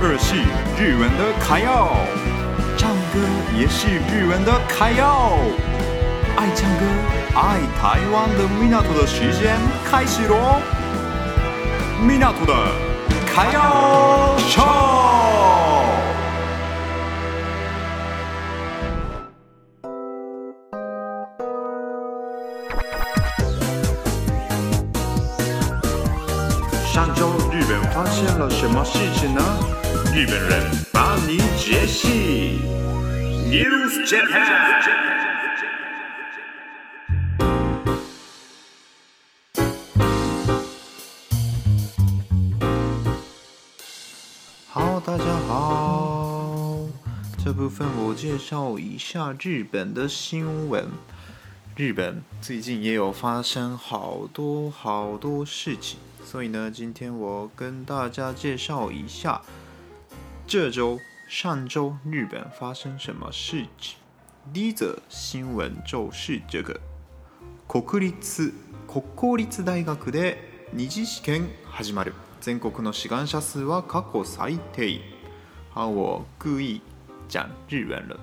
二是日文的卡要，唱歌也是日文的卡要。爱唱歌、爱台湾的米纳图的时间开始喽！米纳图的卡要唱。上周发现了什么事情呢？日本人帮你解析。News Japan。好，大家好。这部分我介绍一下日本的新闻。日本最近也有发生好多好多事情。所以呢，今天我跟大家介绍一下这周、上周日本发生什么事情。第一则新闻就是这个：国立国立大学で二次试験始まる。全国の志愿者数は过去最低。好，我故意讲日文了。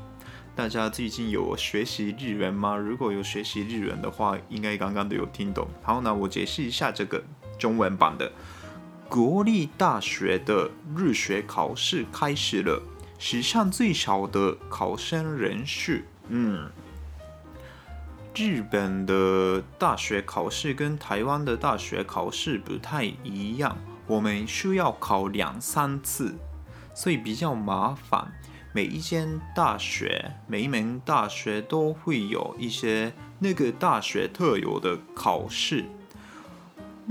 大家最近有学习日文吗？如果有学习日文的话，应该刚刚都有听懂。好，那我解释一下这个。 中文版的国立大学的入学考试开始了，史上最少的考生人数。嗯，日本的大学考试跟台湾的大学考试不太一样，我们需要考两三次，所以比较麻烦。每一间大学，每一门大学都会有一些那个大学特有的考试。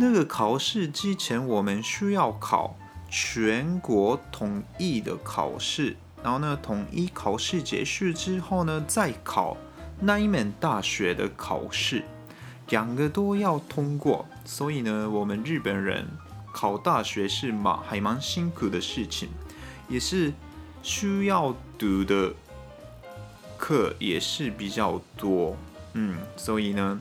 那个考试之前，我们需要考全国统一的考试，然后呢，统一考试结束之后呢，再考那一门大学的考试，两个都要通过。所以呢，我们日本人考大学是蛮还蛮辛苦的事情，也是需要读的课也是比较多，嗯，所以呢。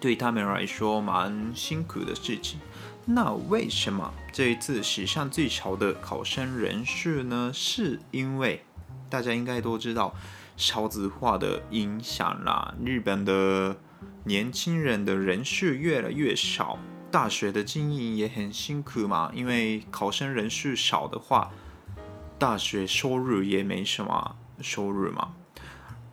对他们来说蛮辛苦的事情。那为什么这一次史上最少的考生人数呢？是因为大家应该都知道少子化的影响啦。日本的年轻人的人数越来越少，大学的经营也很辛苦嘛。因为考生人数少的话，大学收入也没什么收入嘛。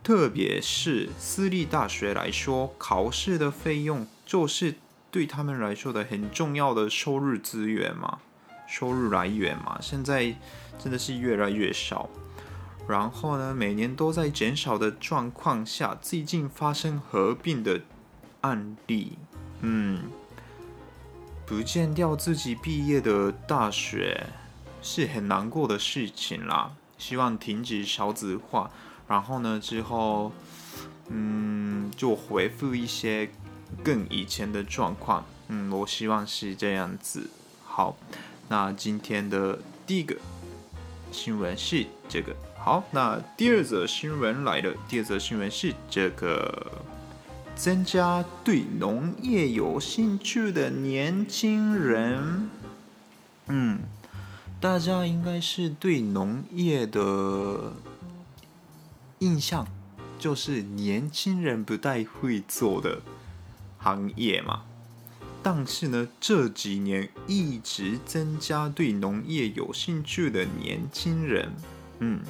特别是私立大学来说，考试的费用就是对他们来说的很重要的收入资源嘛，收入来源嘛。现在真的是越来越少，然后呢，每年都在减少的状况下，最近发生合并的案例，嗯，不见掉自己毕业的大学是很难过的事情啦。希望停止少子化。然后呢，之后，嗯，就回复一些更以前的状况。嗯，我希望是这样子。好，那今天的第一个新闻是这个。好，那第二则新闻来了。第二则新闻是这个：增加对农业有兴趣的年轻人。嗯，大家应该是对农业的。印象就是年轻人不太会做的行业嘛，但是呢，这几年一直增加对农业有兴趣的年轻人。嗯，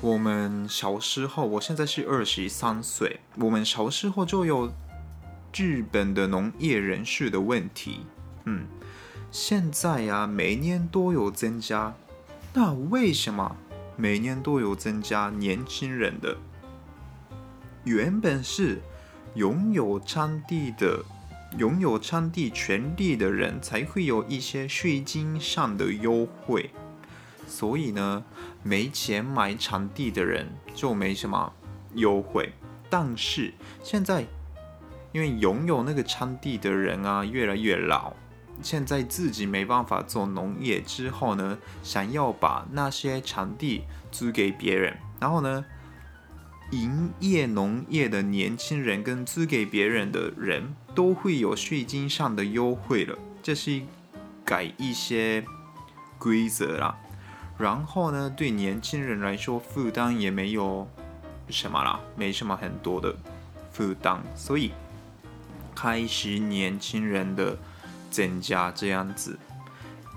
我们小时候，我现在是二十三岁，我们小时候就有日本的农业人士的问题。嗯，现在呀，每年都有增加，那为什么？每年都有增加年轻人的，原本是拥有场地的、拥有场地权利的人才会有一些税金上的优惠，所以呢，没钱买场地的人就没什么优惠。但是现在，因为拥有那个场地的人啊越来越老。现在自己没办法做农业之后呢，想要把那些场地租给别人，然后呢，营业农业的年轻人跟租给别人的人都会有税金上的优惠了。这是改一些规则啦，然后呢，对年轻人来说负担也没有什么啦，没什么很多的负担，所以开始年轻人的增加这样子。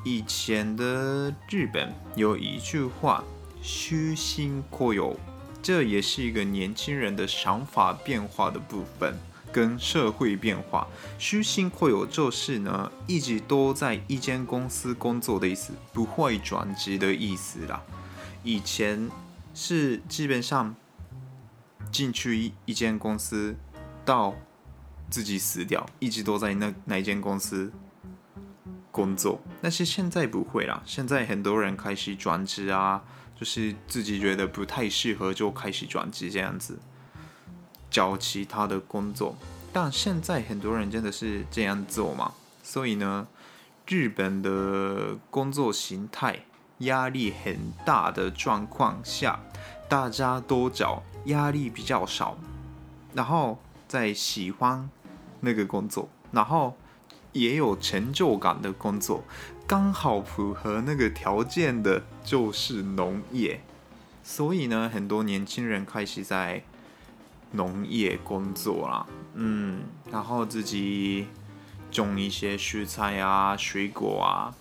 以前的日本有一句话“虚心雇用”，这也是一个年轻人的想法变化的部分。跟社会变化，虚心雇用就是呢，一直都在一间公司工作的意思，不会转职的意思啦。以前是基本上进去一一间公司，到自己死掉，一直都在那那间公司工作。但是现在不会啦，现在很多人开始转职啊，就是自己觉得不太适合就开始转职这样子。找其他的工作，但现在很多人真的是这样做嘛？所以呢，日本的工作形态压力很大的状况下，大家都找压力比较少，然后在喜欢那个工作，然后也有成就感的工作，刚好符合那个条件的就是农业，所以呢，很多年轻人开始在。农业工作啦，嗯，然后自己种一些蔬菜啊、水果啊，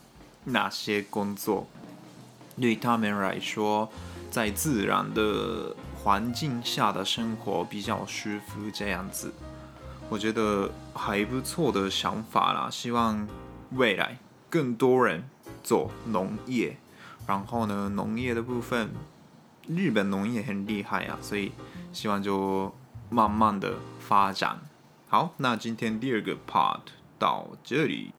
那些工作对他们来说，在自然的环境下的生活比较舒服，这样子，我觉得还不错的想法啦。希望未来更多人做农业，然后呢，农业的部分，日本农业很厉害啊，所以。希望就慢慢的发展。好，那今天第二个 part 到这里。